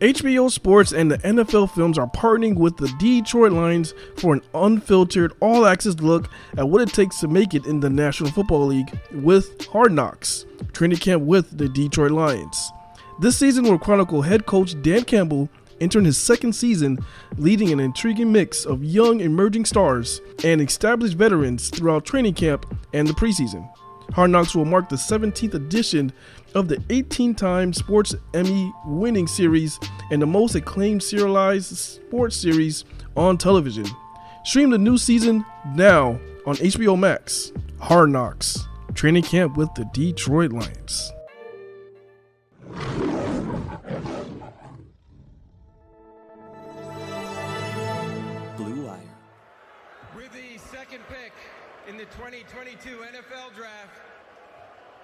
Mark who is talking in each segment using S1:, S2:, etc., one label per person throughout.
S1: HBO Sports and the NFL Films are partnering with the Detroit Lions for an unfiltered, all access look at what it takes to make it in the National Football League with Hard Knocks, training camp with the Detroit Lions. This season will chronicle head coach Dan Campbell entering his second season, leading an intriguing mix of young emerging stars and established veterans throughout training camp and the preseason. Hard Knocks will mark the 17th edition of the 18 time Sports Emmy winning series and the most acclaimed serialized sports series on television. Stream the new season now on HBO Max. Hard Knocks, training camp with the Detroit Lions.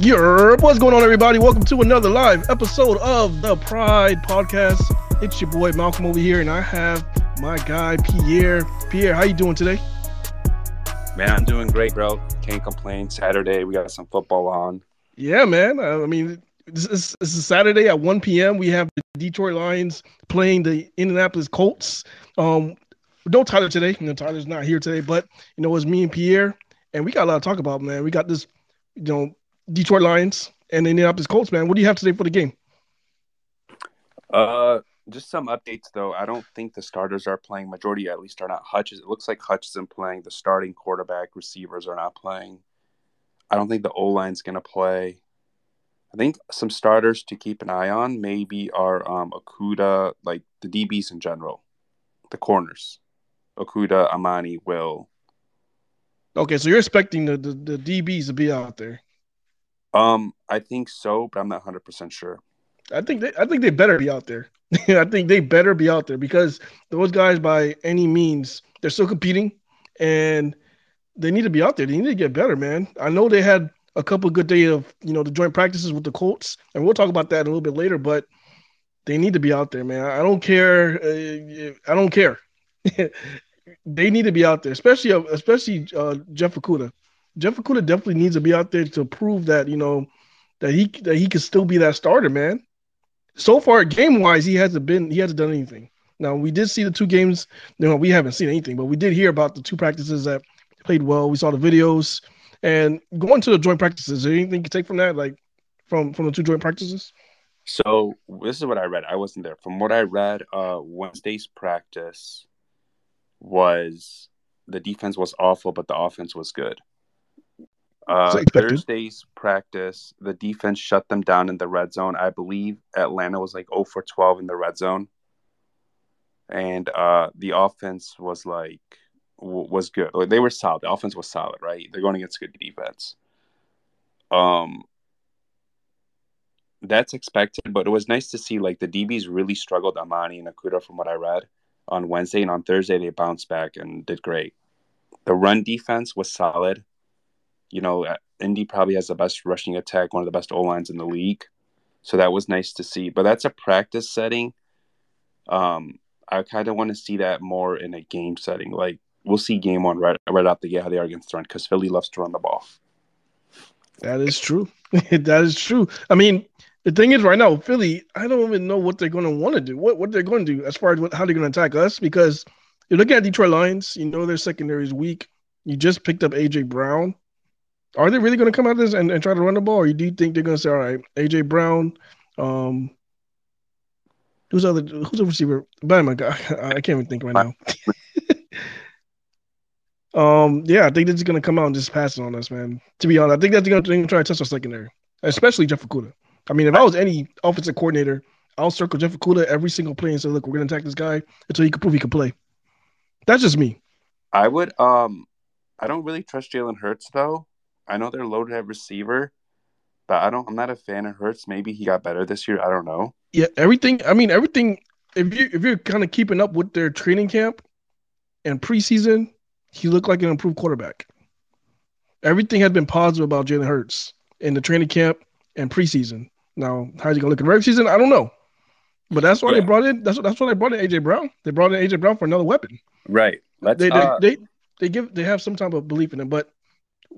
S1: Yerp, what's going on, everybody? Welcome to another live episode of the Pride Podcast. It's your boy Malcolm over here, and I have my guy Pierre. Pierre, how you doing today?
S2: Man, I'm doing great, bro. Can't complain. Saturday, we got some football on.
S1: Yeah, man. I mean, this is, this is Saturday at 1 p.m. We have the Detroit Lions playing the Indianapolis Colts. Um, no Tyler today. You know, Tyler's not here today, but you know, it's me and Pierre, and we got a lot to talk about, man. We got this, you know, Detroit Lions and the Indianapolis Colts, man. What do you have today for the game?
S2: Uh, just some updates though. I don't think the starters are playing. Majority, at least, are not Hutchinson. It looks like Hutchinson playing. The starting quarterback, receivers are not playing. I don't think the O line's gonna play. I think some starters to keep an eye on maybe are um Okudah, like the DBs in general, the corners, Okudah, Amani, Will.
S1: Okay, so you're expecting the, the, the DBs to be out there.
S2: Um, I think so, but I'm not 100 percent sure.
S1: I think they I think they better be out there. I think they better be out there because those guys by any means they're still competing and they need to be out there. They need to get better, man. I know they had a couple good days of you know the joint practices with the Colts, and we'll talk about that a little bit later. But they need to be out there, man. I don't care. Uh, I don't care. they need to be out there, especially especially uh, Jeff Okudah. Jeff Okudah definitely needs to be out there to prove that you know that he that he can still be that starter, man. So far, game wise, he hasn't been he hasn't done anything. Now we did see the two games. You know, we haven't seen anything, but we did hear about the two practices that played well. We saw the videos and going to the joint practices. Anything you can take from that, like from from the two joint practices?
S2: So this is what I read. I wasn't there. From what I read, uh, Wednesday's practice was the defense was awful, but the offense was good. Uh, Thursday's practice, the defense shut them down in the red zone. I believe Atlanta was like 0 for 12 in the red zone, and uh, the offense was like w- was good. Like, they were solid. The offense was solid, right? They're going against good defense. Um, that's expected, but it was nice to see like the DBs really struggled Amani and Okudah from what I read on Wednesday and on Thursday they bounced back and did great. The run defense was solid. You know, uh, Indy probably has the best rushing attack, one of the best O lines in the league. So that was nice to see. But that's a practice setting. Um, I kind of want to see that more in a game setting. Like we'll see game one right right out the gate how they are against the run because Philly loves to run the ball.
S1: That is true. that is true. I mean, the thing is, right now, Philly, I don't even know what they're going to want to do. What what they're going to do as far as what, how they're going to attack us because you look at Detroit Lions, you know their secondary is weak. You just picked up AJ Brown. Are they really going to come out of this and, and try to run the ball, or do you think they're going to say, all right, AJ Brown, um, who's other who's the receiver? By my God, I can't even think right now. um, yeah, I think they're just going to come out and just pass it on us, man. To be honest, I think that's going to try to test our secondary, especially Jeff Okudah. I mean, if I was any offensive coordinator, I'll circle Jeff Okudah every single play and say, look, we're going to attack this guy until he can prove he can play. That's just me.
S2: I would um I don't really trust Jalen Hurts though. I know they're loaded at receiver, but I don't I'm not a fan of Hurts. Maybe he got better this year. I don't know.
S1: Yeah, everything. I mean, everything. If you if you're kind of keeping up with their training camp and preseason, he looked like an improved quarterback. Everything had been positive about Jalen Hurts in the training camp and preseason. Now, how's he gonna look in the regular season? I don't know. But that's why
S2: Yeah.
S1: they brought in. That's that's why they brought in AJ Brown. They brought in AJ Brown for another weapon.
S2: Right. Let's
S1: They they,
S2: uh,
S1: they they give they have some type of belief in him. But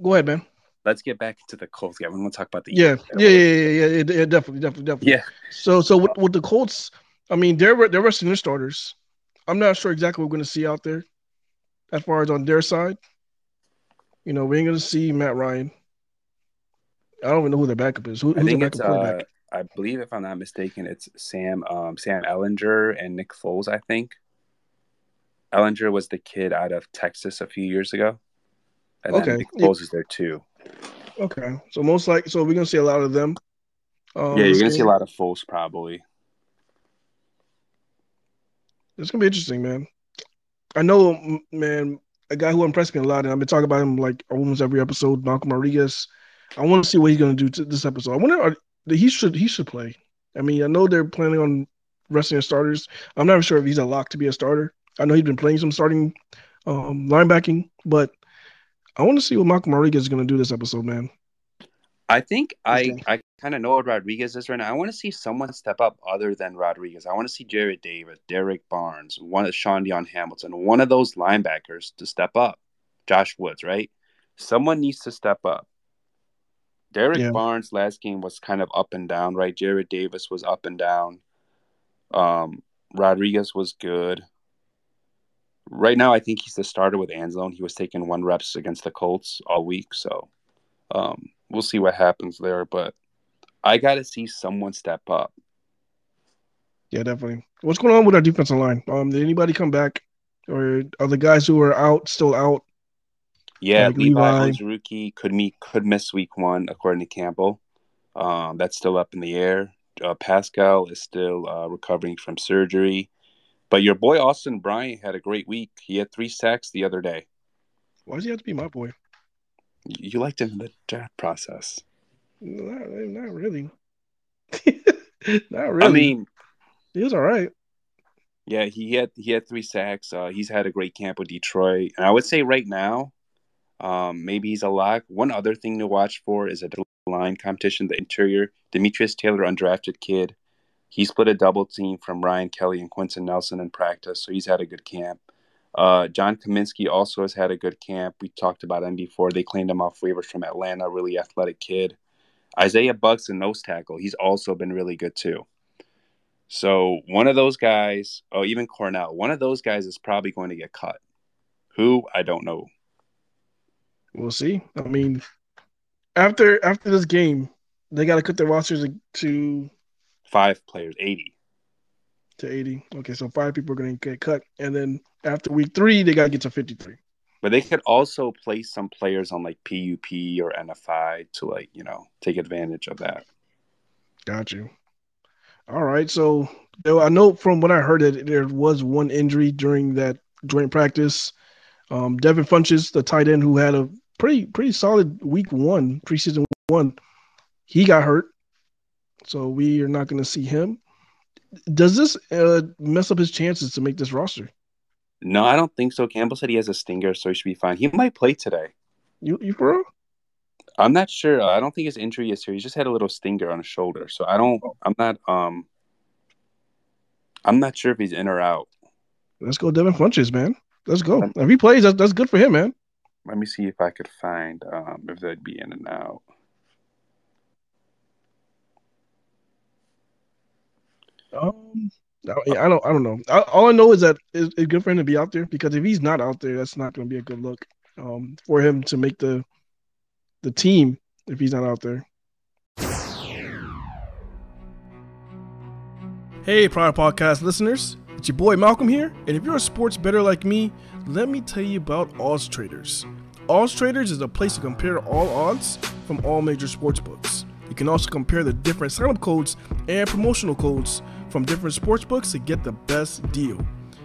S1: go ahead, man.
S2: Let's get back into the Colts. Yeah, we want to talk about the
S1: Yeah, yeah, yeah, yeah, yeah, yeah, yeah, definitely, definitely, definitely.
S2: Yeah.
S1: So, so with, with the Colts, I mean, they're they're resting their starters. I'm not sure exactly what we're going to see out there, as far as on their side. You know, we ain't going to see Matt Ryan. I don't even know who their backup is. Who,
S2: I think it's uh? I believe if I'm not mistaken, it's Sam um Sam Ehlinger and Nick Foles, I think. Ehlinger was the kid out of Texas a few years ago. And
S1: Okay.
S2: then Nick Foles is there too.
S1: Okay, so most like, so we're going to see a lot of them. Um,
S2: yeah, you're gonna see a lot of folks probably.
S1: It's gonna be interesting, man. I know, man, a guy who impressed me a lot, and I've been talking about him like almost every episode. Malcolm Rodriguez. I want to see what he's gonna do to this episode. I wonder are, he should he should play. I mean, I know they're planning on resting their starters. I'm not sure if he's a lock to be a starter. I know he's been playing some starting um, linebacking, but I want to see what Malcolm Rodriguez is gonna do this episode, man.
S2: I think I. I kind of know what Rodriguez is right now. I want to see someone step up other than Rodriguez. I want to see Jared Davis, Derrick Barnes, one of Shaun Dion Hamilton, one of those linebackers to step up. Josh Woods, right? Someone needs to step up. Derrick
S1: Yeah.
S2: Barnes last game was kind of up and down, right? Jared Davis was up and down. Um, Rodriguez was good. Right now, I think he's the starter with Anzalone. He was taking one reps against the Colts all week, so um, we'll see what happens there. But I got to see someone step up.
S1: Yeah, definitely. What's going on with our defensive line? Um, did anybody come back, or are the guys who are out still out?
S2: Yeah,
S1: Like
S2: Levi
S1: Levi.
S2: Onwuzurike could meet could miss week one according to Campbell. Um, that's still up in the air. Uh, Paschal is still uh, recovering from surgery, but your boy Austin Bryant had a great week. He had three sacks the other day.
S1: Why does he have to be my boy?
S2: You liked him in the draft process.
S1: Not, not really. not really.
S2: I mean,
S1: he was all right.
S2: yeah, he had he had three sacks. Uh, he's had a great camp with Detroit, and I would say right now, um, maybe he's a lock. One other thing to watch for is a line competition. The interior, Demetrius Taylor, undrafted kid. He split a double team from Ryan Kelly and Quenton Nelson in practice, so he's had a good camp. Uh, John Cominsky also has had a good camp. We talked about him before. They claimed him off waivers from Atlanta, really athletic kid. Isaiah Buggs, a nose tackle, he's also been really good too. So one of those guys, oh, even Cornell, one of those guys is probably going to get cut. Who I don't know.
S1: We'll see. I mean, after after this game, they got to cut their rosters to
S2: Five players, eighty.
S1: to eighty. Okay, so five people are going to get cut, and then after week three, they got to get to fifty three.
S2: But they could also place some players on like PUP or NFI to like you know take advantage of that.
S1: Got you. All right. So I know from what I heard that there was one injury during that joint practice. Um, Devin Funchess, the tight end who had a pretty pretty solid week one, preseason one, he got hurt. So we are not going to see him. Does this uh, mess up his chances to make this roster?
S2: No, I don't think so. Campbell said he has a stinger, so he should be fine. He might play today.
S1: You you for real?
S2: I'm not sure. I don't think his injury is here. He just had a little stinger on his shoulder, so I don't. I'm not. Um, I'm not sure if he's in or out.
S1: Let's go, Devin Funchess, man. Let's go. If he plays, that's, that's good for him, man.
S2: Let me see if I could find um, if they'd be in and out.
S1: Um, I I don't, I don't know. I, all I know is that it's, good for him to be out there because if he's not out there, that's not going to be a good look um, for him to make the the team if he's not out there. Hey, Pride Podcast listeners, it's your boy Malcolm here, and if you're a sports better like me, let me tell you about Odds Traders. Odds Traders is a place to compare all odds from all major sports books. You can also compare the different sign-up codes and promotional codes from different sports books to get the best deal.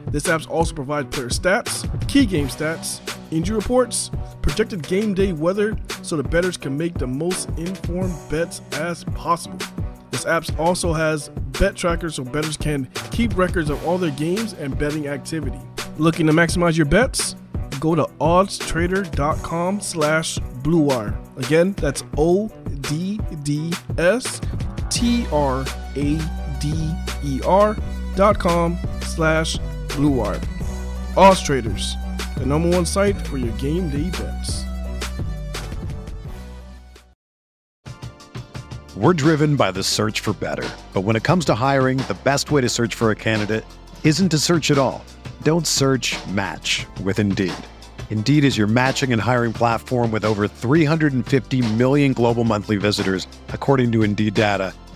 S1: This app also provides player stats, key game stats, injury reports, projected game day weather, so the bettors can make the most informed bets as possible. This app also has bet trackers so bettors can keep records of all their games and betting activity. Looking to maximize your bets? Go to oddstrader.com slash bluewire. Again, that's O-D-D-S-T-R-A-D-E-R com slash bluewire. Odds Traders, the number one site for your game day bets.
S3: We're driven by the search for better. But when it comes to hiring, the best way to search for a candidate isn't to search at all. Don't search match with Indeed. Indeed is your matching and hiring platform with over 350 million global monthly visitors, according to Indeed data,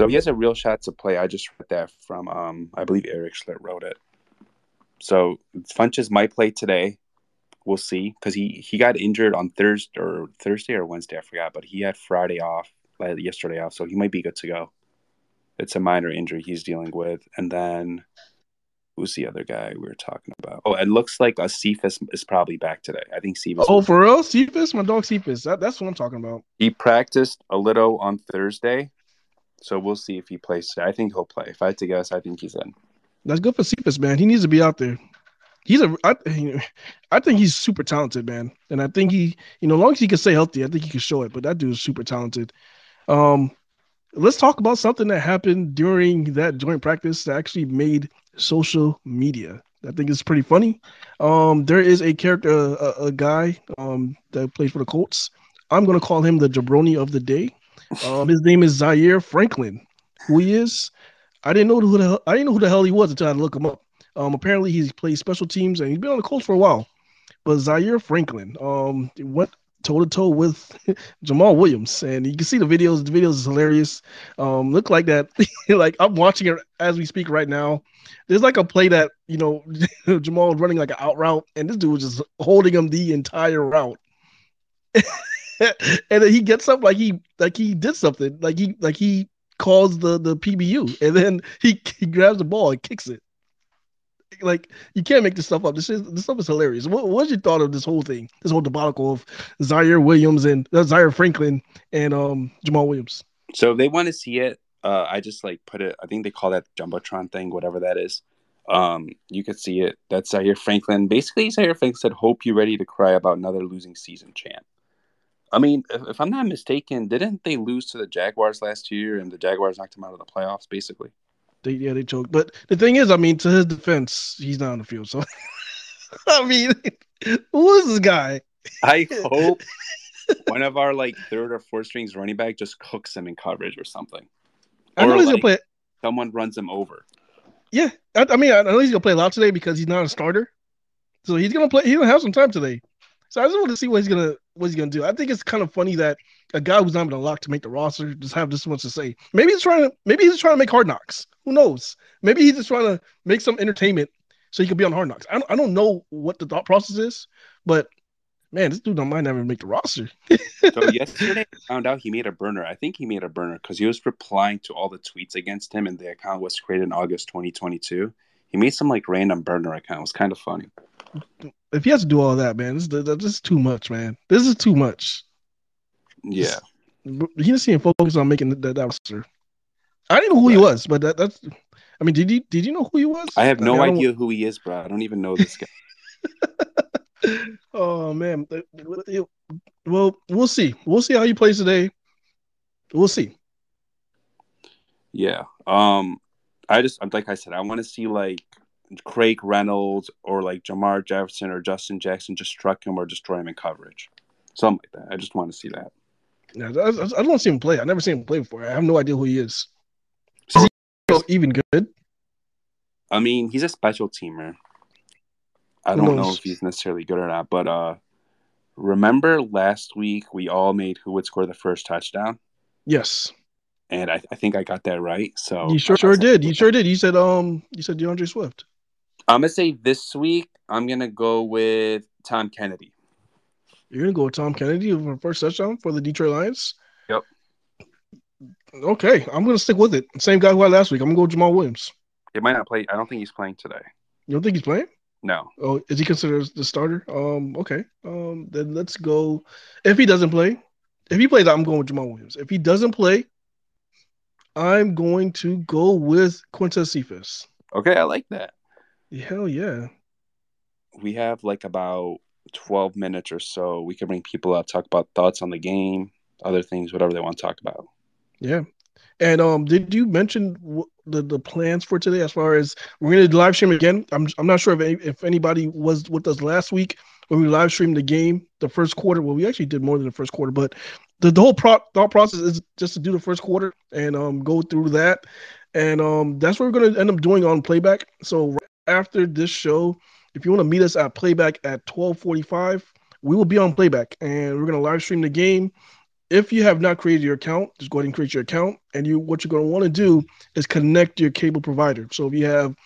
S2: So he has a real shot to play. I just read that from, um, I believe Eric Schlitt wrote it. So Funchess might play today. We'll see because he he got injured on Thursday or Thursday or Wednesday, I forgot, but he had Friday off, like yesterday off, so he might be good to go. It's a minor injury he's dealing with, and then who's the other guy we were talking about? Oh, it looks like a Cephus is probably back today. I think Cephus.
S1: Oh, for real? Cephus? My dog Cephus. That, that's what I'm talking about.
S2: He practiced a little on Thursday, so we'll see if he plays today. I think he'll play. If I had to guess, I think he's in.
S1: That's good for Cephus, man. He needs to be out there. He's a, I, I think he's super talented, man. And I think he, you know, as long as he can stay healthy, I think he can show it. But that dude is super talented. Um, let's talk about something that happened during that joint practice that actually made social media. I think it's pretty funny. Um, there is a character, a, a guy um, that plays for the Colts. I'm gonna call him the jabroni of the day. Um, his name is Zaire Franklin. Who he is? I didn't know who the hell, I didn't know who the hell he was until I look him up. Um, apparently he's played special teams and he's been on the Colts for a while. But Zaire Franklin um went toe to toe with Jamaal Williams, and you can see the videos. The videos is hilarious. Um, look like that. like I'm watching it as we speak right now. There's like a play that you know Jamaal running like an out route, and this dude was just holding him the entire route. and then he gets up like he like he did something, like he like he calls the the PBU, and then he he grabs the ball and kicks it. Like you can't make this stuff up. This is this stuff is hilarious. What what's your thought of this whole thing? This whole debacle of Zaire Williams and uh, Zaire Franklin and um Jamaal Williams.
S2: So if they want to see it, uh, I just like put it. I think they call that jumbotron thing, whatever that is. Um, you could see it. That's Zaire Franklin. Basically, Zaire Franklin said, "Hope you're ready to cry about another losing season, champ." I mean, if, if I'm not mistaken, didn't they lose to the Jaguars last year, and the Jaguars knocked them out of the playoffs, basically?
S1: They yeah they choked. But the thing is, I mean, to his defense, he's not on the field. So I mean, who is this guy?
S2: I hope one of our like third or fourth strings running back just cooks him in coverage or something.
S1: I know
S2: Or,
S1: he's
S2: like,
S1: gonna play.
S2: Someone runs him over.
S1: Yeah, I, I mean, I know he's gonna play a lot today because he's not a starter, so he's gonna play. He's gonna have some time today. So I just want to see what he's gonna what he's gonna do. I think it's kind of funny that a guy who's not been locked to make the roster just have this much to say. Maybe he's trying to maybe he's trying to make hard knocks. Who knows? Maybe he's just trying to make some entertainment so he could be on hard knocks. I don't, I don't know what the thought process is, but man, this dude don't mind never make the roster.
S2: So yesterday, I found out he made a burner. I think he made a burner because he was replying to all the tweets against him, and the account was created in August 2022. He made some like random burner account. It was kind of funny.
S1: If he has to do all that, man, this, this is too much, man. This is too much.
S2: Yeah,
S1: He just seeing focus on making that, that roster. I didn't know who he was, but that, that's. I mean, did you did you know who he was?
S2: I have no
S1: mean, don't-
S2: idea who he is, bro. I don't even know this guy.
S1: oh man. Well, we'll see. We'll see how he plays today. We'll see.
S2: Yeah. Um, I just like I said, I want to see like Craig Reynolds or like Jermar Jefferson or Justin Jackson just struck him or destroy him in coverage, something like that. I just want to see that.
S1: Yeah, I, I, I don't see him play. I never seen him play before. I have no idea who he is. Is he even good?
S2: I mean, he's a special teamer. I don't know if he's necessarily good or not, but uh, remember last week we all made who would score the first touchdown,
S1: Yes,
S2: and I, I think I got that right. So
S1: you sure sure did. You sure did. You said um, you said D'Andre Swift.
S2: I'm gonna say this week I'm gonna go with Tom Kennedy.
S1: You're gonna go with Tom Kennedy for first touchdown for the Detroit Lions.
S2: Yep.
S1: Okay, I'm gonna stick with it. Same guy who had last week. I'm gonna go with Jamaal Williams.
S2: It might not play. I don't think he's playing today.
S1: You don't think he's playing?
S2: No.
S1: Oh, is he considered the starter? Um, okay. Um, then let's go. If he doesn't play, if he plays, I'm going with Jamaal Williams. If he doesn't play, I'm going to go with Quintez Cephus.
S2: Okay, I like that.
S1: Hell yeah.
S2: We have like about 12 minutes or so. We can bring people up, talk about thoughts on the game, other things, whatever they want to talk about.
S1: Yeah. And um, did you mention w- the the plans for today? As far as we're gonna live stream again. I'm I'm not sure if any, if anybody was with us last week when we live streamed the game, the first quarter. Well, we actually did more than the first quarter, but the, the whole pro- thought process is just to do the first quarter and um go through that, and um that's what we're gonna end up doing on playback. So right after this show, if you want to meet us at playback at 12:45, we will be on playback and we're gonna live stream the game if you have not created your account, just go ahead and create your account. And you, what you're going to want to do is connect your cable provider. So if you have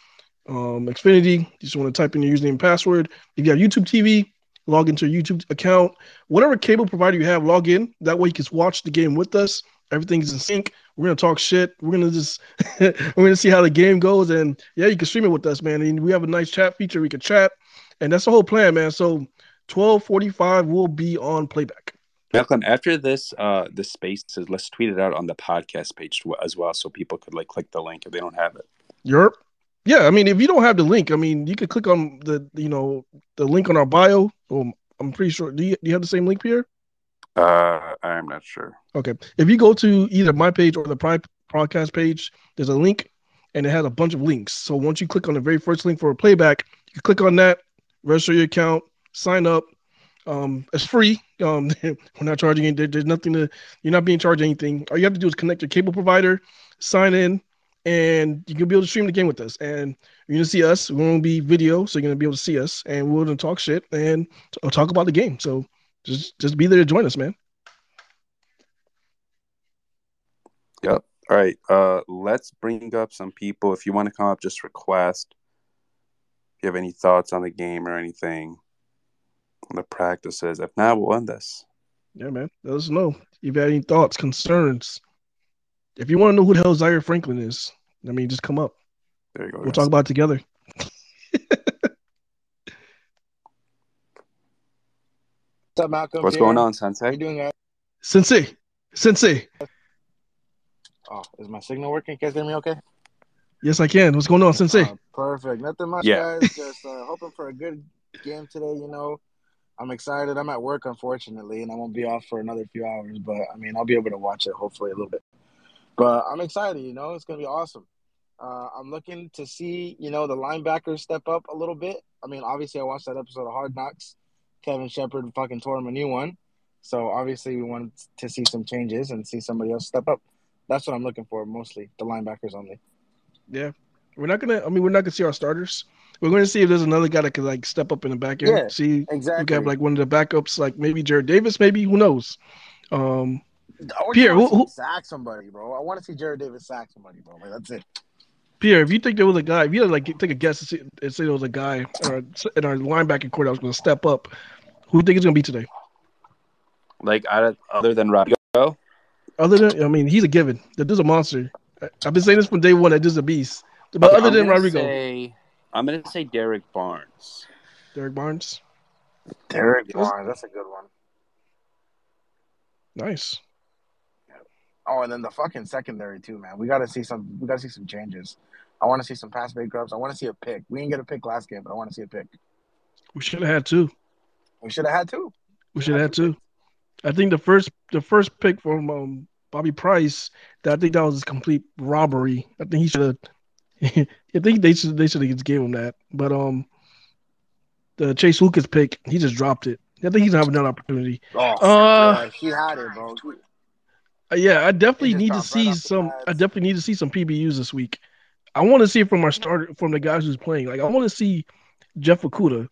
S1: um, Xfinity, you just want to type in your username and password. If you have YouTube TV, log into your YouTube account. Whatever cable provider you have, log in. That way you can watch the game with us. Everything is in sync. We're gonna talk shit. We're gonna just we're gonna see how the game goes, and yeah, you can stream it with us, man. And we have a nice chat feature. We can chat, and that's the whole plan, man. So 12:45 will be on playback.
S2: Malcolm, after this, uh, the spaces, let's tweet it out on the podcast page as well, so people could like click the link if they don't have it.
S1: Europe. Yeah, I mean, if you don't have the link, I mean, you could click on the you know the link on our bio. Um, I'm pretty sure. Do you, do you have the same link, Pierre?
S2: Uh, I'm not sure.
S1: Okay. If you go to either my page or the Pride podcast page, there's a link, and it has a bunch of links. So once you click on the very first link for a playback, you click on that, register your account, sign up. Um, it's free. Um, we're not charging. There- There's nothing to. You're not being charged anything. All you have to do is connect your cable provider, sign in, and you can be able to stream the game with us. And you're gonna see us. We're gonna be video, so you're gonna be able to see us, and we're gonna talk shit and t- talk about the game. So just just be there to join us, man. Yep.
S2: All right. Uh, let's bring up some people. If you want to come up, just request. If you have any thoughts on the game or anything, on the practices. If not, we'll end this.
S1: Yeah, man. Let us know if you have any thoughts, concerns. If you want to know who the hell Zaire Franklin is, I mean, just come up.
S2: There you go.
S1: We'll
S2: guys.
S1: talk about it together.
S4: What's up, Malcolm?
S2: What's
S4: Pierre?
S2: going on, Sensei?
S4: How you doing, guys?
S1: Sensei, Sensei.
S4: Oh, is my signal working? Can you guys hear me okay?
S1: Yes, I can. What's going on, Sensei?
S4: Oh, perfect. Nothing much,
S2: Yeah.
S4: guys. Just uh, hoping for a good game today. You know, I'm excited. I'm at work, unfortunately, and I won't be off for another few hours. But I mean, I'll be able to watch it hopefully a little bit. But I'm excited. You know, it's gonna be awesome. Uh, I'm looking to see, you know, the linebackers step up a little bit. I mean, obviously, I watched that episode of Hard Knocks. Kelvin Sheppard fucking tore him a new one. So obviously, we wanted to see some changes and see somebody else step up. That's what I'm looking for mostly. The linebackers only.
S1: Yeah, we're not gonna. I mean, we're not gonna see our starters. We're going to see if there's another guy that could like step up in the back end.
S4: Yeah,
S1: see,
S4: exactly.
S1: we have like one of the backups, like maybe Jared Davis, maybe who knows. Um, Pierre, who- who-
S4: sack somebody, bro. I want to see Jared Davis sack somebody, bro. Like, that's it.
S1: Pierre, if you think there was a guy, if you had like take a guess and say, and say there was a guy in our, in our linebacking core that was going to step up, who do you think it's going to be today?
S2: Like other than Rodrigo,
S1: Other than, I mean, he's a given. That dude's a monster. I- I've been saying this from day one. That dude's a beast. But other
S2: I'm
S1: than Rodrigo,
S2: say, I'm gonna say Derrick Barnes.
S1: Derrick Barnes,
S4: Derrick
S1: That's-
S4: Barnes, that's a good one.
S1: nice.
S4: Oh, and then the fucking secondary too, man. We got to see some. We got to see some changes. I want to see some pass breakups. I want to see a pick. We didn't get a pick last game, but I want to see a pick.
S1: We should have had two.
S4: We should have had two.
S1: We should have had two. I think the first the first pick from um, Bobby Price, that I think that was a complete robbery. I think he should have. I think they should they should have just gave him that. But um, the Chase Lucas pick, he just dropped it. I think he's gonna have another opportunity.
S4: Oh,
S1: Uh,
S4: yeah, he had it, bro.
S1: Yeah, I definitely need to
S4: dropped right
S1: see some. I definitely need to see some PBUs this week. I want to see it from our starter, from the guys who's playing. Like I want to see Jeff Okudah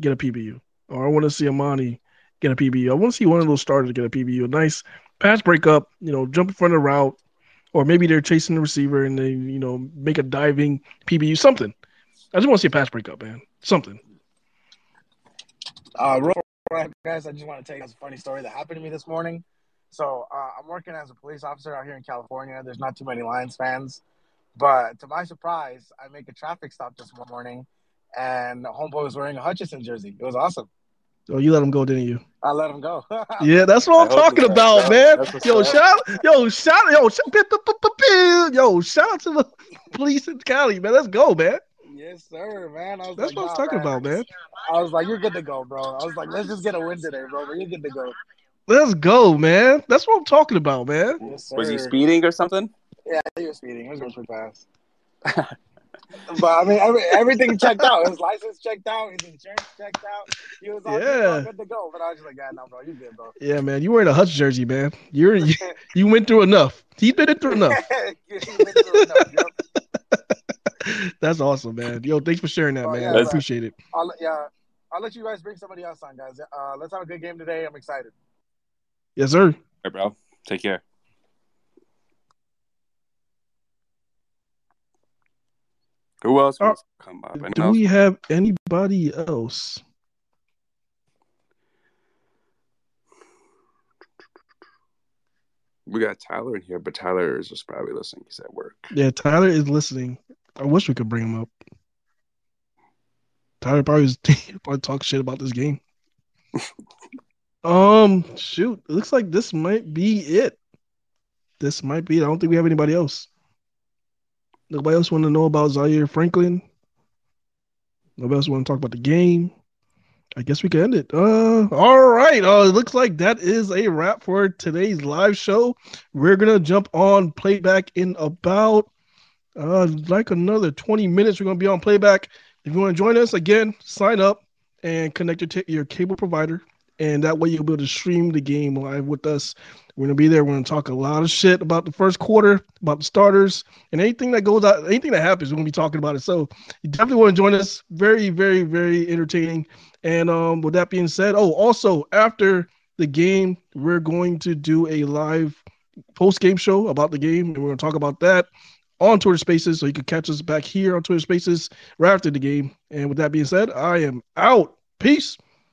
S1: get a PBU, or I want to see Amani get a PBU. I want to see one of those starters get a PBU. A nice pass breakup, you know, jump in front of the route, or maybe they're chasing the receiver and they, you know, make a diving PBU. Something. I just want to see a pass breakup, man. Something.
S4: Uh, real guys, I just want to tell you guys a funny story that happened to me this morning. So uh, I'm working as a police officer out here in California. There's not too many Lions fans, but to my surprise, I make a traffic stop this morning, and homeboy was wearing a Hutchinson jersey. It was awesome.
S1: Oh, you let him go, didn't you?
S4: I let him go.
S1: Yeah, that's what
S2: I
S1: I'm
S2: hope
S1: talking about,
S2: That's-
S1: man.
S2: that's what's
S1: Yo, shout, yo, shout, yo, shout, yo, shout out to the police in Cali, man. Let's go, man.
S4: yes, sir, man. I was
S1: That's
S4: like,
S1: what I was talking
S4: man.
S1: about, man.
S4: I was like, you're good to go, bro. I was like, let's just get a win today, bro. But you're good to go.
S1: Let's go, man. That's what I'm talking about, man.
S4: Yes.
S2: Was he speeding or something?
S4: Yeah, he was speeding. He was going too fast. but I mean, every, everything checked out. His license checked out. His insurance checked out. He was all, he was all
S1: Yeah.
S4: good to go. But I was just like, yeah, no, bro, you good, bro.
S1: Yeah, man. You wearing a Hutch jersey, man. You're you, you went through enough. He's been through enough.
S4: You went through enough, yep.
S1: That's awesome, man. Yo, thanks for sharing that,
S4: Oh,
S1: man.
S4: yeah,
S1: I appreciate it.
S4: I'll, let- yeah, I'll let you guys bring somebody else on, guys. Uh, let's have a good game today. I'm excited.
S1: Yes, sir.
S2: All right, bro. Take care. Who else
S1: Uh,
S2: wants to come up? Anyone
S1: Do
S2: else?
S1: we have anybody else?
S2: We got Tyler in here, but Tyler is just probably listening. He's at work.
S1: Yeah, Tyler is listening. I wish we could bring him up. Tyler probably was probably talk shit about this game. um, shoot, it looks like this might be it. This might be it. I don't think we have anybody else. Nobody else want to know about Zaire Franklin. Nobody else want to talk about the game. I guess we can end it. Uh, all right. Uh, it looks like that is a wrap for today's live show. We're gonna jump on playback in about uh like another 20 minutes. We're gonna be on playback. If you want to join us again, sign up and connect your ta- your cable provider, and that way you'll be able to stream the game live with us. We're gonna be there. We're gonna talk a lot of shit about the first quarter, about the starters, and anything that goes out, anything that happens, we're gonna be talking about it. So you definitely want to join us. Very, very, very entertaining. And um, with that being said, oh, also after the game, we're going to do a live post game show about the game, and we're to talk about that on Twitter Spaces. So you can catch us back here on Twitter Spaces right after the game. And with that being said, I am out. Peace.